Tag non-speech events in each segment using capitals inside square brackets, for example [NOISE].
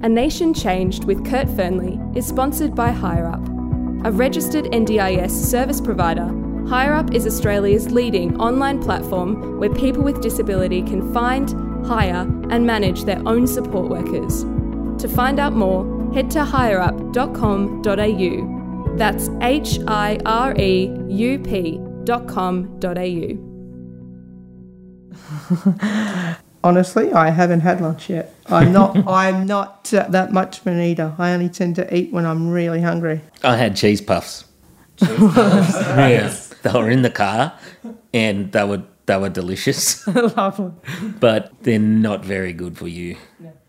A Nation Changed with Kurt Fearnley is sponsored by HireUp. A registered NDIS service provider, HireUp is Australia's leading online platform where people with disability can find, hire, and manage their own support workers. To find out more, head to hireup.com.au. That's H I R E U P.com.au. [LAUGHS] Honestly, I haven't had lunch yet. I'm not. [LAUGHS] I'm not uh, that much of an eater. I only tend to eat when I'm really hungry. I had cheese puffs. [LAUGHS] yeah, they were in the car, and they were they were delicious, [LAUGHS] Lovely. but they're not very good for you.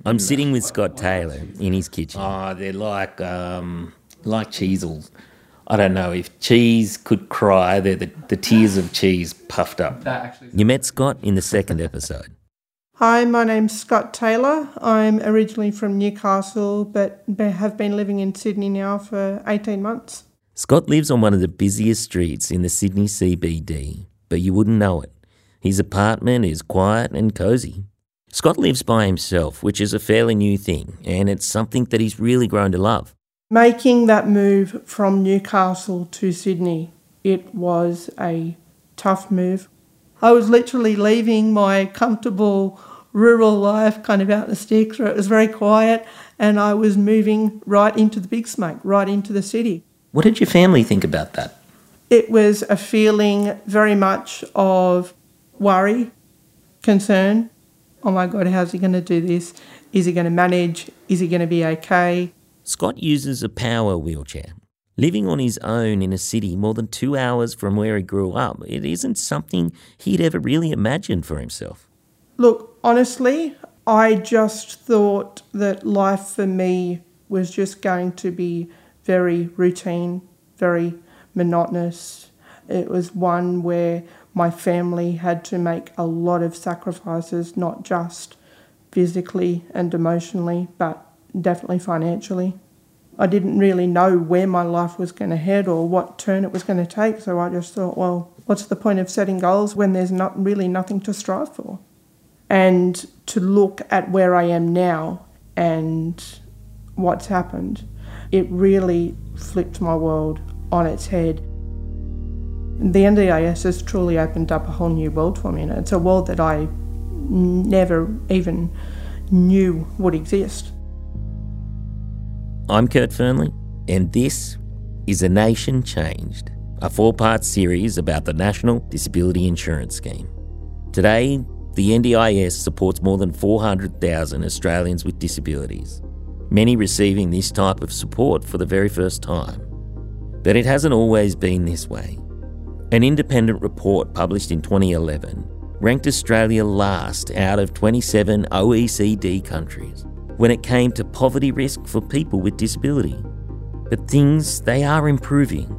I'm sitting with Scott Taylor in his kitchen. Oh, they're like um, like Cheezels. I don't know if cheese could cry. They're the, the tears of cheese puffed up. You met Scott in the second episode. Hi, my name's Scott Taylor. I'm originally from Newcastle, but have been living in Sydney now for 18 months. Scott lives on one of the busiest streets in the Sydney CBD, but you wouldn't know it. His apartment is quiet and cosy. Scott lives by himself, which is a fairly new thing, and it's something that he's really grown to love. Making that move from Newcastle to Sydney, it was a tough move. I was literally leaving my comfortable rural life kind of out in the sticks where it was very quiet, and I was moving right into the big smoke, right into the city. What did your family think about that? It was a feeling very much of worry, concern. Oh my God, how's he going to do this? Is he going to manage? Is he going to be okay? Scott uses a power wheelchair. Living on his own in a city more than two hours from where he grew up, it isn't something he'd ever really imagined for himself. Look, honestly, I just thought that life for me was just going to be very routine, very monotonous. It was one where my family had to make a lot of sacrifices, not just physically and emotionally, but definitely financially. I didn't really know where my life was going to head or what turn it was going to take, so I just thought, well, what's the point of setting goals when there's not really nothing to strive for? And to look at where I am now and what's happened, it really flipped my world on its head. The NDIS has truly opened up a whole new world for me, and it's a world that I never even knew would exist. I'm Kurt Fearnley, and this is A Nation Changed, a four part series about the National Disability Insurance Scheme. Today, the NDIS supports more than 400,000 Australians with disabilities, many receiving this type of support for the very first time. But it hasn't always been this way. An independent report published in 2011 ranked Australia last out of 27 OECD countries when it came to poverty risk for people with disability. But things, they are improving.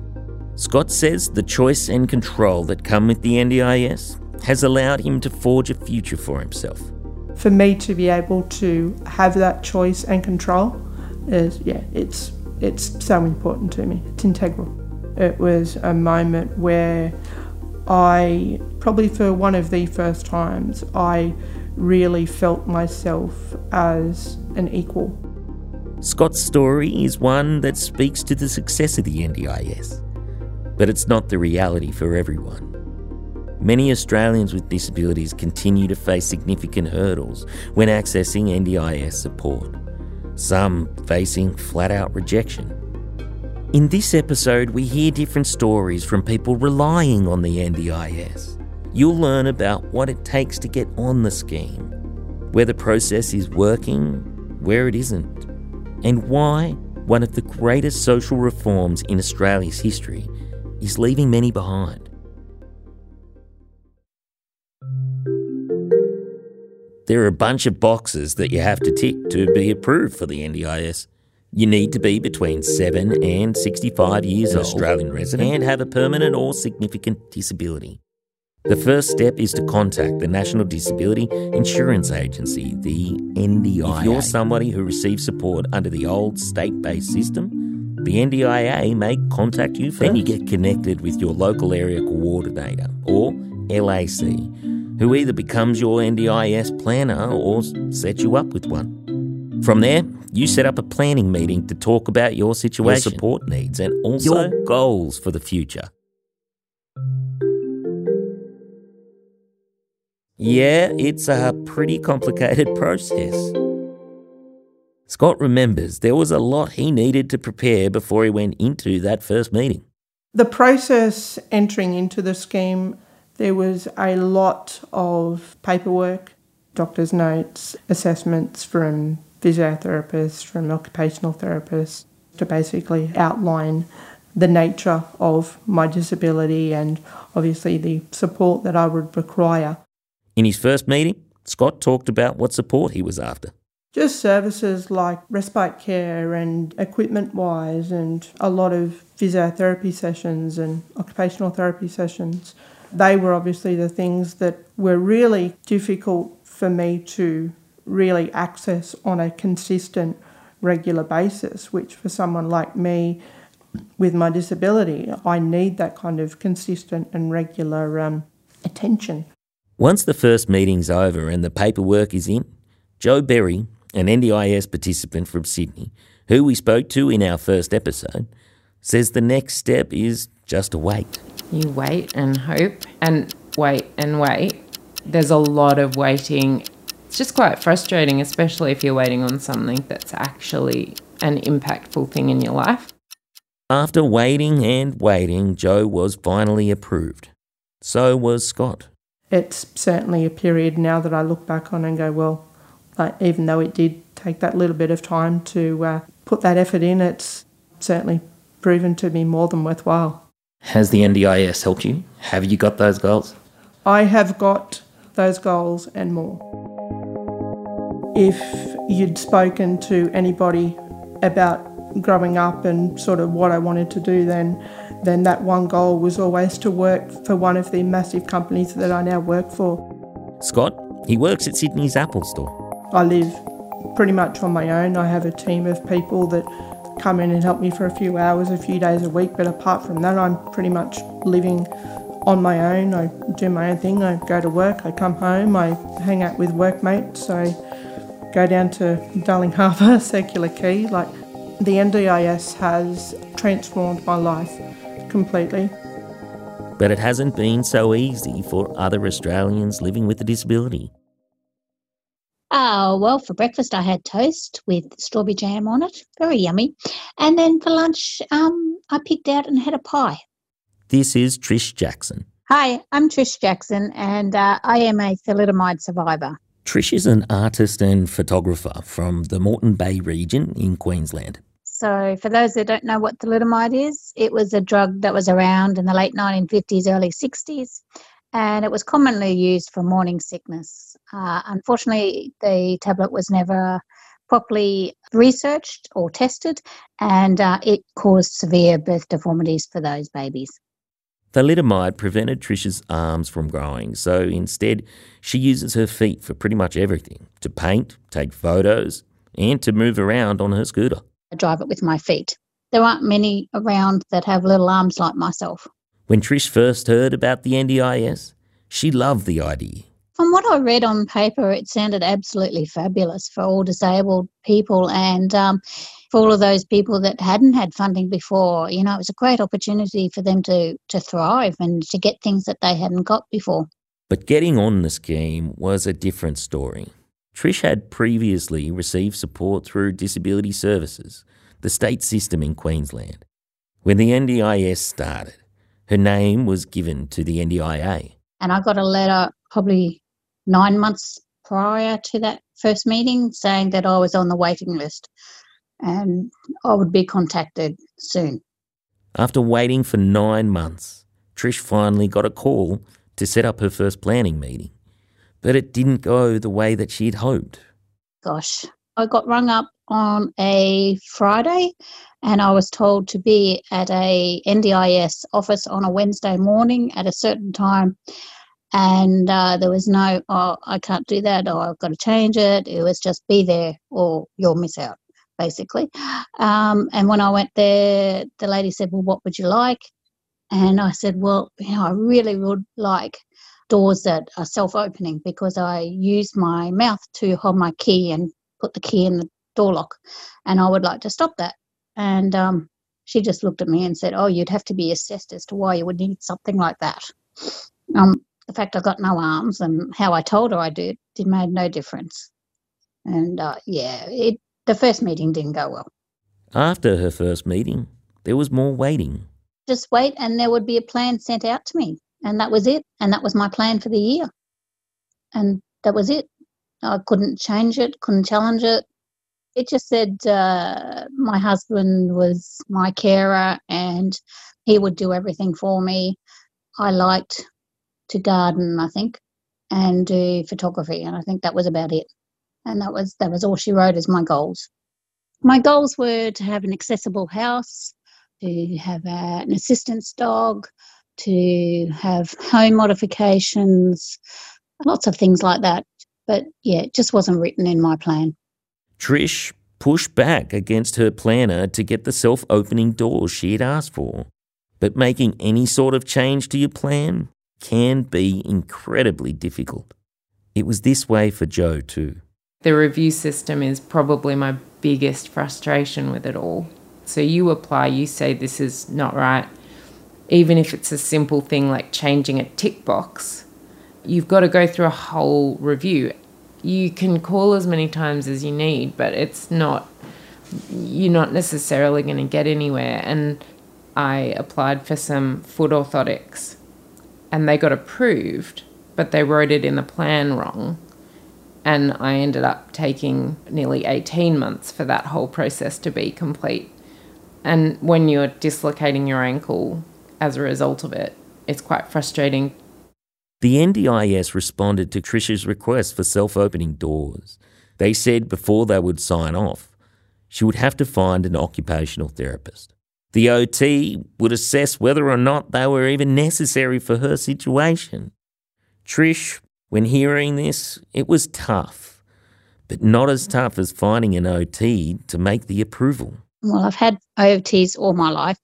Scott says the choice and control that come with the NDIS has allowed him to forge a future for himself. For me to be able to have that choice and control is, yeah, it's, it's so important to me. It's integral. It was a moment where I, probably for one of the first times, I really felt myself as an equal. Scott's story is one that speaks to the success of the NDIS, but it's not the reality for everyone. Many Australians with disabilities continue to face significant hurdles when accessing NDIS support, some facing flat out rejection. In this episode, we hear different stories from people relying on the NDIS. You'll learn about what it takes to get on the scheme, where the process is working, where it isn't, and why one of the greatest social reforms in Australia's history is leaving many behind. There are a bunch of boxes that you have to tick to be approved for the NDIS. You need to be between 7 and 65 years old, Australian resident, and have a permanent or significant disability. The first step is to contact the National Disability Insurance Agency, the NDIA. If you're somebody who receives support under the old state based system, the NDIA may contact you first. Then you get connected with your local area coordinator, or LAC, who either becomes your NDIS planner or sets you up with one. From there, you set up a planning meeting to talk about your situation, your support needs, and also your goals for the future. Yeah, it's a pretty complicated [LAUGHS] process. Scott remembers there was a lot he needed to prepare before he went into that first meeting. The process entering into the scheme, there was a lot of paperwork, doctor's notes, assessments from physiotherapists, from occupational therapists to basically outline the nature of my disability and obviously the support that I would require. In his first meeting, Scott talked about what support he was after. Just services like respite care and equipment wise, and a lot of physiotherapy sessions and occupational therapy sessions. They were obviously the things that were really difficult for me to really access on a consistent, regular basis, which for someone like me with my disability, I need that kind of consistent and regular um, attention. Once the first meeting's over and the paperwork is in, Jo Berry an NDIS participant from Sydney, who we spoke to in our first episode, says the next step is just to wait. You wait and hope and wait and wait. There's a lot of waiting. It's just quite frustrating, especially if you're waiting on something that's actually an impactful thing in your life. After waiting and waiting, Jo was finally approved. So was Scott. It's certainly a period now that I look back on and go, well, but even though it did take that little bit of time to uh, put that effort in, it's certainly proven to be more than worthwhile. Has the NDIS helped you? Have you got those goals? I have got those goals and more. If you'd spoken to anybody about growing up and sort of what I wanted to do then, then that one goal was always to work for one of the massive companies that I now work for. Scott, he works at Sydney's Apple Store. I live pretty much on my own. I have a team of people that come in and help me for a few hours, a few days a week, but apart from that, I'm pretty much living on my own. I do my own thing. I go to work, I come home, I hang out with workmates, I go down to Darling Harbour, [LAUGHS] Circular Quay. Like the NDIS has transformed my life completely. But it hasn't been so easy for other Australians living with a disability. Oh, well, for breakfast I had toast with strawberry jam on it. Very yummy. And then for lunch, um, I picked out and had a pie. This is Trish Jackson. Hi, I'm Trish Jackson, and uh, I am a thalidomide survivor. Trish is an artist and photographer from the Moreton Bay region in Queensland. So, for those that don't know what thalidomide is, it was a drug that was around in the late 1950s, early 60s and it was commonly used for morning sickness. Uh, unfortunately, the tablet was never properly researched or tested, and uh, it caused severe birth deformities for those babies. Thalidomide prevented Trisha's arms from growing, so instead she uses her feet for pretty much everything to paint, take photos, and to move around on her scooter. I drive it with my feet. There aren't many around that have little arms like myself. When Trish first heard about the NDIS, she loved the idea. From what I read on paper, it sounded absolutely fabulous for all disabled people and um, for all of those people that hadn't had funding before. You know, it was a great opportunity for them to, to thrive and to get things that they hadn't got before. But getting on the scheme was a different story. Trish had previously received support through Disability Services, the state system in Queensland. When the NDIS started, her name was given to the NDIA. And I got a letter probably nine months prior to that first meeting saying that I was on the waiting list and I would be contacted soon. After waiting for nine months, Trish finally got a call to set up her first planning meeting. But it didn't go the way that she'd hoped. Gosh, I got rung up on a Friday and I was told to be at a NDIS office on a Wednesday morning at a certain time. And uh, there was no, oh, I can't do that, or I've got to change it. It was just be there or you'll miss out, basically. Um, and when I went there, the lady said, Well, what would you like? And I said, Well, you know, I really would like doors that are self opening because I use my mouth to hold my key and put the key in the door lock, and I would like to stop that. And um, she just looked at me and said, "Oh, you'd have to be assessed as to why you would need something like that." Um, the fact I've got no arms and how I told her I did did made no difference. And uh, yeah, it the first meeting didn't go well. After her first meeting, there was more waiting. Just wait, and there would be a plan sent out to me, and that was it. And that was my plan for the year, and that was it. I couldn't change it, couldn't challenge it. It just said uh, my husband was my carer and he would do everything for me. I liked to garden, I think, and do photography, and I think that was about it. And that was that was all she wrote as my goals. My goals were to have an accessible house, to have a, an assistance dog, to have home modifications, lots of things like that. But yeah, it just wasn't written in my plan. Trish pushed back against her planner to get the self opening doors she had asked for. But making any sort of change to your plan can be incredibly difficult. It was this way for Jo, too. The review system is probably my biggest frustration with it all. So you apply, you say this is not right. Even if it's a simple thing like changing a tick box, you've got to go through a whole review. You can call as many times as you need, but it's not, you're not necessarily going to get anywhere. And I applied for some foot orthotics and they got approved, but they wrote it in the plan wrong. And I ended up taking nearly 18 months for that whole process to be complete. And when you're dislocating your ankle as a result of it, it's quite frustrating. The NDIS responded to Trish's request for self opening doors. They said before they would sign off, she would have to find an occupational therapist. The OT would assess whether or not they were even necessary for her situation. Trish, when hearing this, it was tough, but not as tough as finding an OT to make the approval. Well, I've had OTs all my life,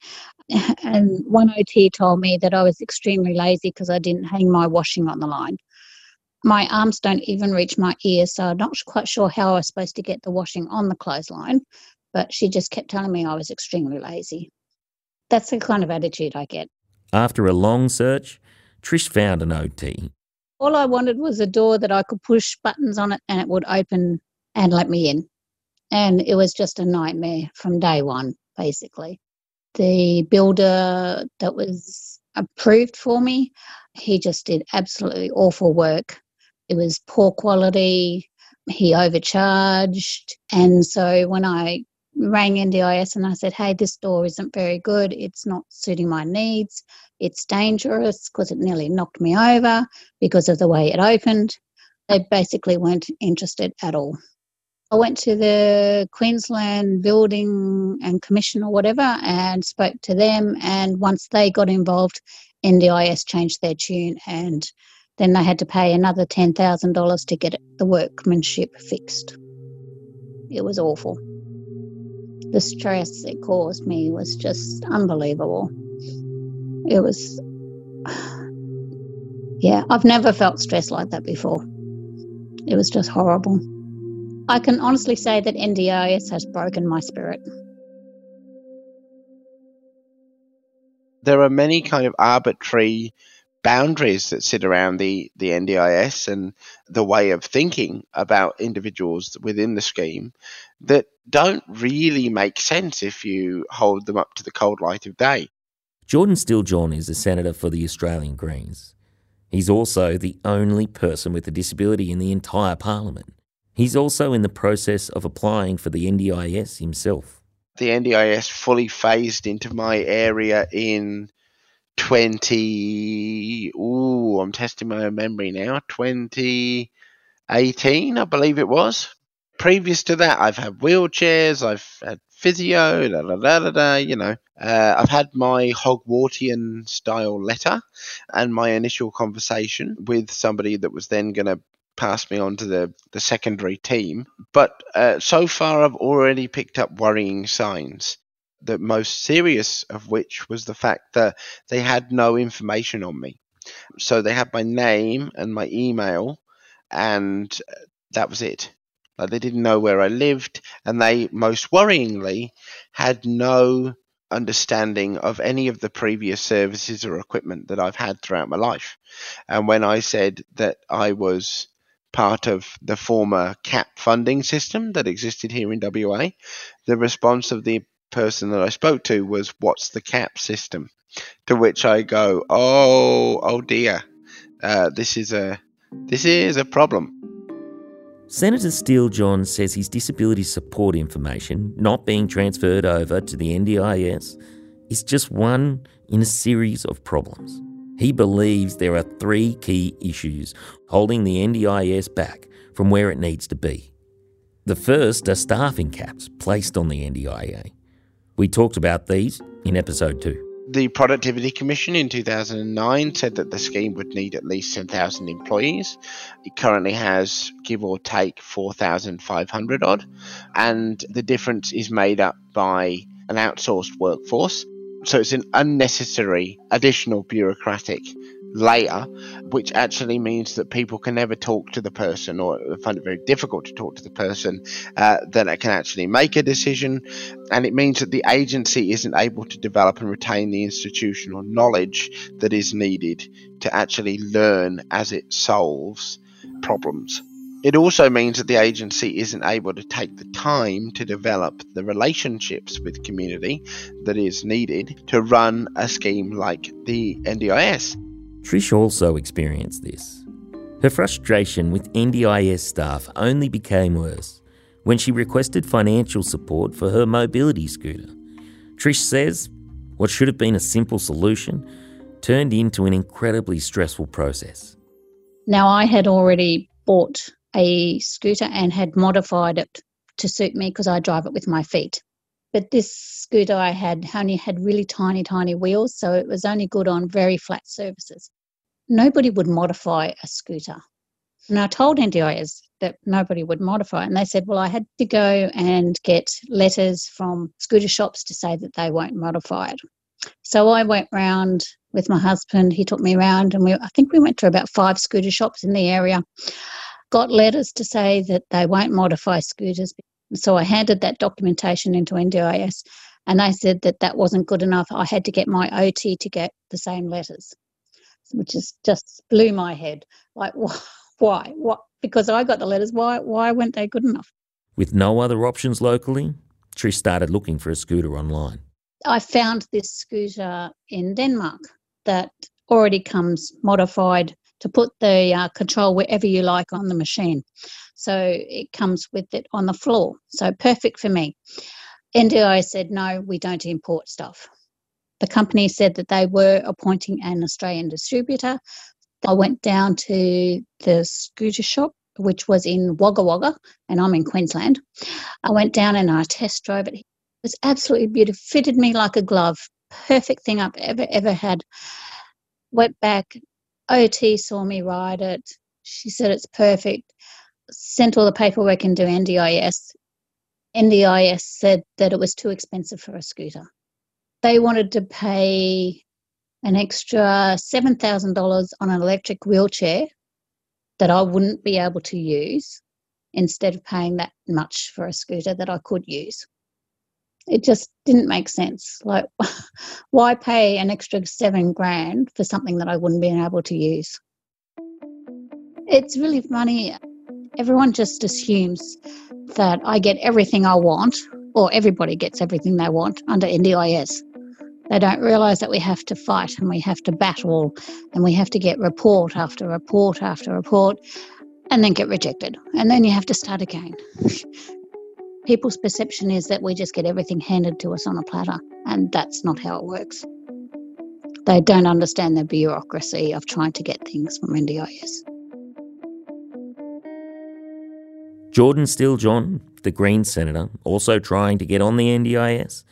[LAUGHS] and one OT told me that I was extremely lazy because I didn't hang my washing on the line. My arms don't even reach my ears, so I'm not quite sure how I was supposed to get the washing on the clothesline, but she just kept telling me I was extremely lazy. That's the kind of attitude I get. After a long search, Trish found an OT. All I wanted was a door that I could push buttons on it and it would open and let me in. And it was just a nightmare from day one, basically. The builder that was approved for me, he just did absolutely awful work. It was poor quality, he overcharged. And so when I rang NDIS and I said, hey, this door isn't very good. It's not suiting my needs. It's dangerous because it nearly knocked me over because of the way it opened. They basically weren't interested at all. I went to the Queensland Building and Commission or whatever and spoke to them. And once they got involved, NDIS changed their tune and then they had to pay another $10,000 to get the workmanship fixed. It was awful the stress it caused me was just unbelievable. It was, [SIGHS] yeah, I've never felt stress like that before. It was just horrible. I can honestly say that NDIS has broken my spirit. There are many kind of arbitrary boundaries that sit around the, the NDIS and the way of thinking about individuals within the scheme that don't really make sense if you hold them up to the cold light of day. Jordan Steele-John is a senator for the Australian Greens. He's also the only person with a disability in the entire parliament. He's also in the process of applying for the NDIS himself. The NDIS fully phased into my area in 20 ooh i'm testing my memory now 2018 i believe it was previous to that i've had wheelchairs i've had physio da, da, da, da, da, you know uh, i've had my hogwartian style letter and my initial conversation with somebody that was then going to pass me on to the, the secondary team but uh, so far i've already picked up worrying signs the most serious of which was the fact that they had no information on me. So they had my name and my email, and that was it. Like they didn't know where I lived, and they, most worryingly, had no understanding of any of the previous services or equipment that I've had throughout my life. And when I said that I was part of the former CAP funding system that existed here in WA, the response of the person that I spoke to was, What's the CAP system? To which I go, Oh, oh dear. Uh, this is a this is a problem. Senator Steele-John says his disability support information not being transferred over to the NDIS is just one in a series of problems. He believes there are three key issues holding the NDIS back from where it needs to be. The first are staffing caps placed on the NDIA. We talked about these in episode 2. The Productivity Commission in 2009 said that the scheme would need at least 10,000 employees. It currently has, give or take, 4,500 odd, and the difference is made up by an outsourced workforce. So it's an unnecessary additional bureaucratic layer, which actually means that people can never talk to the person or find it very difficult to talk to the person uh, that can actually make a decision. And it means that the agency isn't able to develop and retain the institutional knowledge that is needed to actually learn as it solves problems. It also means that the agency isn't able to take the time to develop the relationships with community that is needed to run a scheme like the NDIS. Trish also experienced this. Her frustration with NDIS staff only became worse when she requested financial support for her mobility scooter. Trish says what should have been a simple solution turned into an incredibly stressful process. Now, I had already bought a scooter and had modified it to suit me because I drive it with my feet. But this scooter I had only had really tiny, tiny wheels, so it was only good on very flat surfaces nobody would modify a scooter. And I told NDIS that nobody would modify it. And they said, well, I had to go and get letters from scooter shops to say that they won't modify it. So I went round with my husband. He took me around, and we, I think we went to about five scooter shops in the area. Got letters to say that they won't modify scooters. So I handed that documentation into NDIS, and they said that that wasn't good enough. I had to get my OT to get the same letters which is just blew my head. Like, [LAUGHS] why? What? Because I got the letters. Why? Why weren't they good enough? With no other options locally, Trish started looking for a scooter online. I found this scooter in Denmark that already comes modified to put the uh, control wherever you like on the machine. So it comes with it on the floor. So perfect for me. NDI said, no, we don't import stuff. The company said that they were appointing an Australian distributor. I went down to the scooter shop, which was in Wagga Wagga, and I'm in Queensland. I went down and I test drove it. It was absolutely beautiful, fitted me like a glove. Perfect thing I've ever, ever had. Went back, OT saw me ride it. She said it's perfect. Sent all the paperwork into NDIS. NDIS said that it was too expensive for a scooter they wanted to pay an extra $7,000 on an electric wheelchair that I wouldn't be able to use instead of paying that much for a scooter that I could use. It just didn't make sense. Like, [LAUGHS] why pay an extra seven grand for something that I wouldn't be able to use? It's really funny. Everyone just assumes that I get everything I want or everybody gets everything they want under NDIS. They don't realise that we have to fight and we have to battle and we have to get report after report after report and then get rejected. And then you have to start again. [LAUGHS] People's perception is that we just get everything handed to us on a platter, and that's not how it works. They don't understand the bureaucracy of trying to get things from NDIS. Jordan Steele-John, the Green Senator, also trying to get on the NDIS,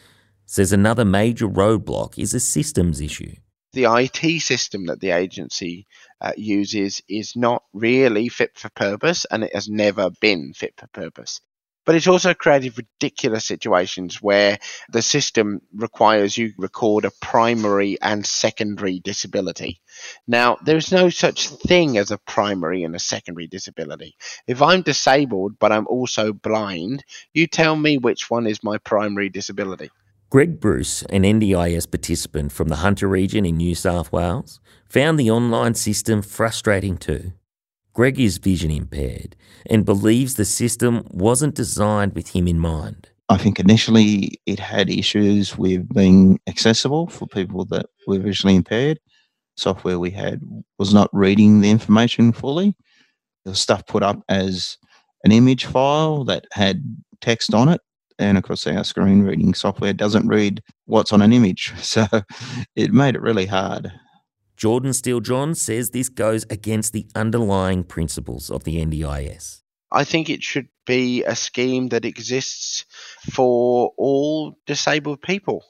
says another major roadblock is a systems issue. The IT system that the agency uh, uses is not really fit for purpose and it has never been fit for purpose. But it's also created ridiculous situations where the system requires you record a primary and secondary disability. Now, there's no such thing as a primary and a secondary disability. If I'm disabled but I'm also blind, you tell me which one is my primary disability. Greg Bruce, an NDIS participant from the Hunter region in New South Wales, found the online system frustrating too. Greg is vision impaired and believes the system wasn't designed with him in mind. I think initially it had issues with being accessible for people that were visually impaired. Software we had was not reading the information fully. There was stuff put up as an image file that had text on it. And of course, our screen reading software doesn't read what's on an image. [LAUGHS] So it made it really hard. Jordan Steele John says this goes against the underlying principles of the NDIS. I think it should be a scheme that exists for all disabled people,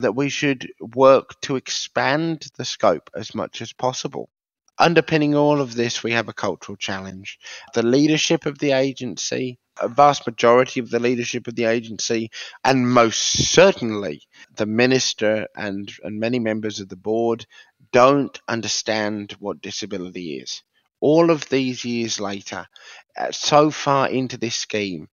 that we should work to expand the scope as much as possible. Underpinning all of this, we have a cultural challenge. The leadership of the agency, a vast majority of the leadership of the agency, and most certainly the minister and, and many members of the board don't understand what disability is. All of these years later, uh, so far into this scheme.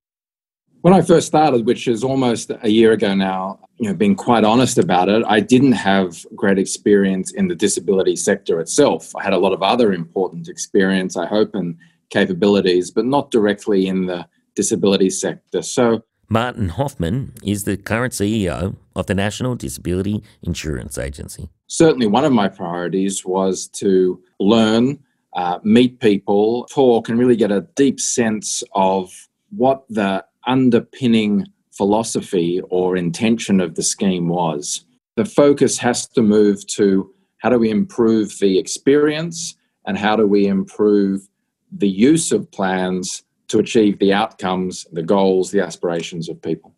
When I first started, which is almost a year ago now, you know, being quite honest about it, I didn't have great experience in the disability sector itself. I had a lot of other important experience, I hope, and capabilities, but not directly in the disability sector. So Martin Hoffman is the current CEO of the National Disability Insurance Agency. Certainly, one of my priorities was to learn, uh, meet people, talk, and really get a deep sense of what the underpinning philosophy or intention of the scheme was. The focus has to move to how do we improve the experience and how do we improve the use of plans to achieve the outcomes, the goals, the aspirations of people.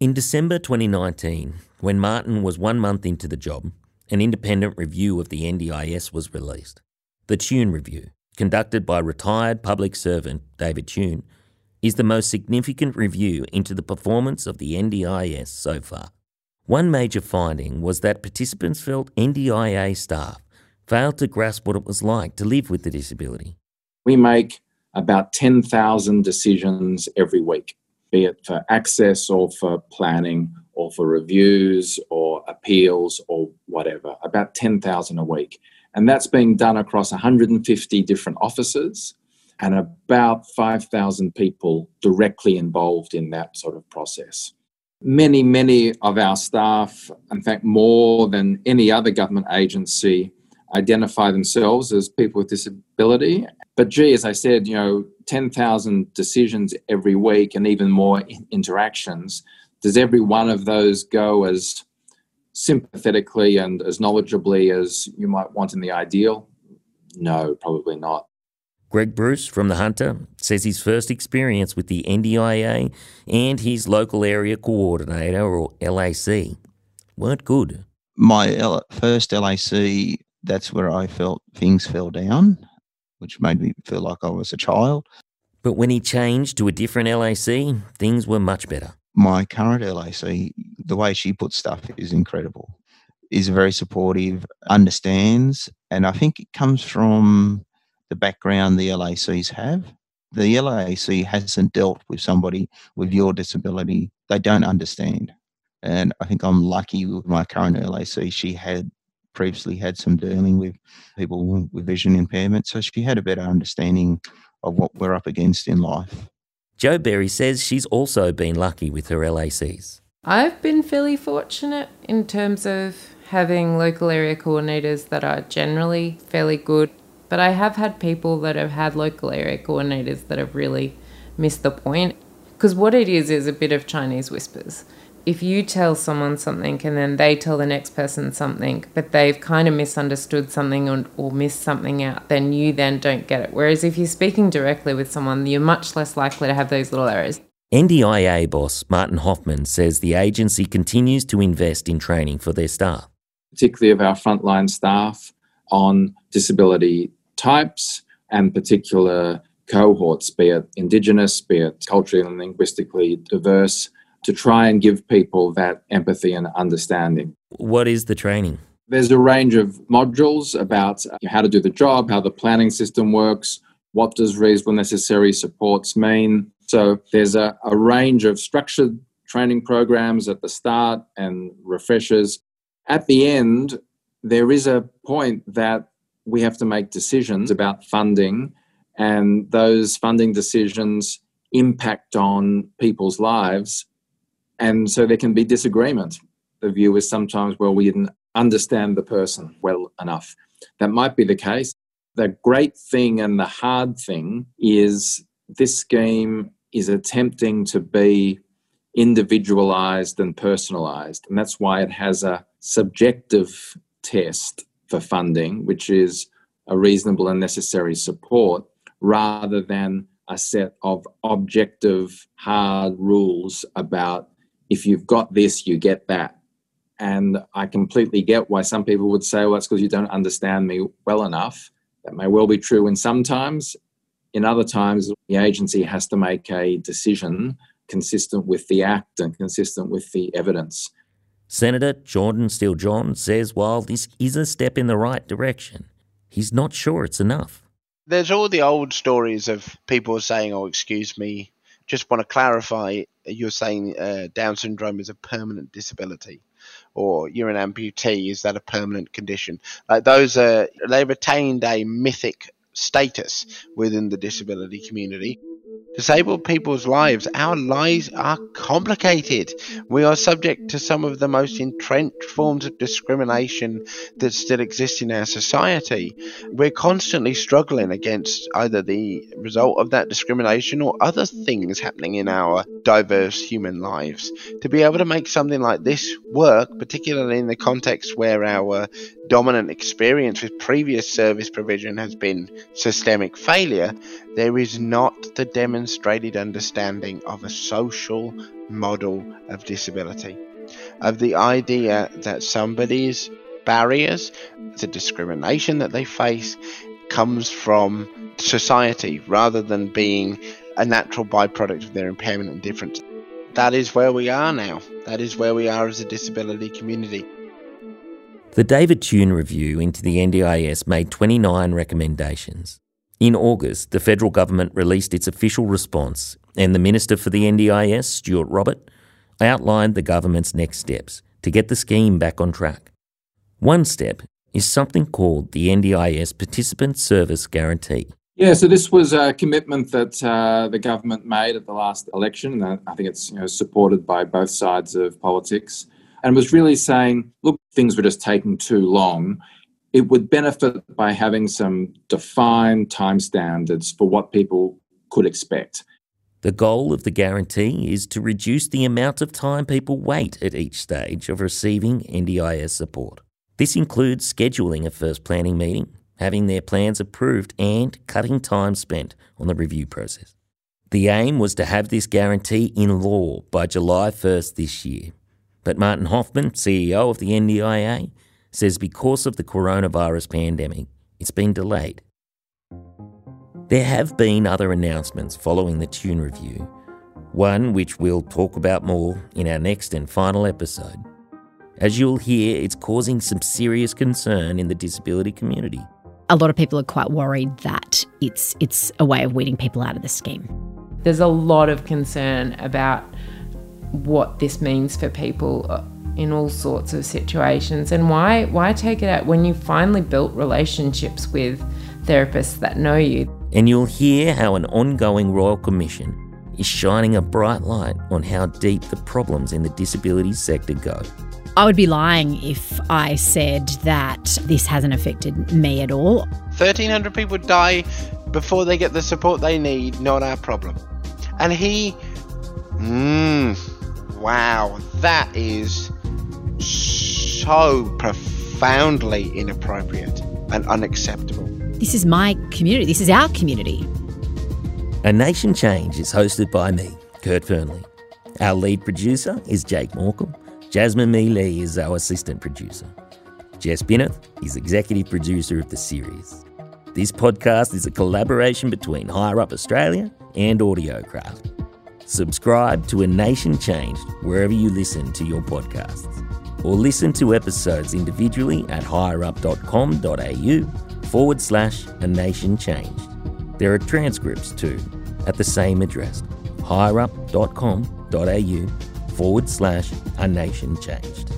In December 2019, when Martin was one month into the job, an independent review of the NDIS was released. The Tune Review, conducted by retired public servant David Tune, is the most significant review into the performance of the NDIS so far. One major finding was that participants felt NDIA staff failed to grasp what it was like to live with the disability. We make about 10,000 decisions every week, be it for access or for planning or for reviews or appeals or whatever, about 10,000 a week. And that's being done across 150 different offices and about 5,000 people directly involved in that sort of process. Many, many of our staff, in fact, more than any other government agency, identify themselves as people with disability. But gee, as I said, you know, 10,000 decisions every week and even more interactions. Does every one of those go as sympathetically and as knowledgeably as you might want in the ideal? No, probably not. Greg Bruce from The Hunter says his first experience with the NDIA and his local area coordinator, or LAC, weren't good. My L- first LAC that's where I felt things fell down, which made me feel like I was a child. But when he changed to a different LAC, things were much better. My current LAC, the way she puts stuff is incredible. Is very supportive, understands, and I think it comes from the background the LACs have. The LAC hasn't dealt with somebody with your disability. They don't understand. And I think I'm lucky with my current LAC. She had previously had some dealing with people with vision impairment, so she had a better understanding of what we're up against in life. Jo Berry says she's also been lucky with her LACs. I've been fairly fortunate in terms of having local area coordinators that are generally fairly good, but I have had people that have had local area coordinators that have really missed the point. Because what it is is a bit of Chinese whispers if you tell someone something and then they tell the next person something, but they've kind of misunderstood something or, or, missed something out, then you then don't get it. Whereas if you're speaking directly with someone, you're much less likely to have those little errors. NDIA boss Martin Hoffman says the agency continues to invest in training for their staff, particularly of our frontline staff on disability types and particular cohorts, be it Indigenous, be it culturally and linguistically diverse, to try and give people that empathy and understanding. What is the training? There's a range of modules about how to do the job, how the planning system works, what does reasonable necessary supports mean. So there's a, a range of structured training programs at the start and refreshers. At the end, there is a point that we have to make decisions about funding, and those funding decisions impact on people's lives. And so there can be disagreement. The view is sometimes, well, we didn't understand the person well enough. That might be the case. The great thing and the hard thing is this scheme is attempting to be individualized and personalized. And that's why it has a subjective test for funding, which is a reasonable and necessary support, rather than a set of objective, hard rules about if you've got this, you get that. And I completely get why some people would say, well, that's because you don't understand me well enough. That may well be true in some times. In other times, the agency has to make a decision consistent with the act and consistent with the evidence. Senator Jordan Steele John says while this is a step in the right direction, he's not sure it's enough. There's all the old stories of people saying, "Oh, excuse me, just want to clarify. You're saying uh, Down syndrome is a permanent disability, or you're an amputee. Is that a permanent condition?" Like those are they retained a mythic status within the disability community disabled people's lives, our lives are complicated. We are subject to some of the most entrenched forms of discrimination that still exist in our society. We're constantly struggling against either the result of that discrimination or other things happening in our diverse human lives. To be able to make something like this work, particularly in the context where our dominant experience with previous service provision has been systemic failure, there is not the demonstrated understanding of a social model of disability, of the idea that somebody's barriers, the discrimination that they face, comes from society rather than being a natural byproduct of their impairment and difference. That is where we are now. That is where we are as a disability community. The David Tune review into the NDIS made 29 recommendations. In August, the federal government released its official response, and the Minister for the NDIS, Stuart Robert, outlined the government's next steps to get the scheme back on track. One step is something called the NDIS Participant Service Guarantee. Yeah, so this was a commitment that uh, the government made at the last election. And I think it's you know, supported by both sides of politics and was really saying, look, things were just taking too long. It would benefit by having some defined time standards for what people could expect. The goal of the guarantee is to reduce the amount of time people wait at each stage of receiving NDIS support. This includes scheduling a first planning meeting, having their plans approved, and cutting time spent on the review process. The aim was to have this guarantee in law by July 1st this year. But Martin Hoffman, CEO of the NDIA, says because of the coronavirus pandemic, it's been delayed. There have been other announcements following the Tune review, one which we'll talk about more in our next and final episode. As you'll hear, it's causing some serious concern in the disability community. A lot of people are quite worried that it's it's a way of weeding people out of the scheme. There's a lot of concern about what this means for people uh, in all sorts of situations. And why why take it out when you've finally built relationships with therapists that know you? And you'll hear how an ongoing royal commission is shining a bright light on how deep the problems in the disability sector go I would be lying if I said that this hasn't affected me at all. 1,300 people die before they get the support they need, not our problem. And he. Mmm Wow, that is so profoundly inappropriate and unacceptable. This is my community. This is our community. A Nation Change is hosted by me, Kurt Fearnley. Our lead producer is Jake Morcom. Jasmine Me is our assistant producer. Jess Bennett is executive producer of the series. This podcast is a collaboration between HireUp Australia and Audiocraft. Subscribe to A Nation Changed wherever you listen to your podcasts, or listen to episodes individually at hireup.com.au forward slash A Nation Changed. There are transcripts too at the same address, hireup.com.au forward slash A Nation Changed.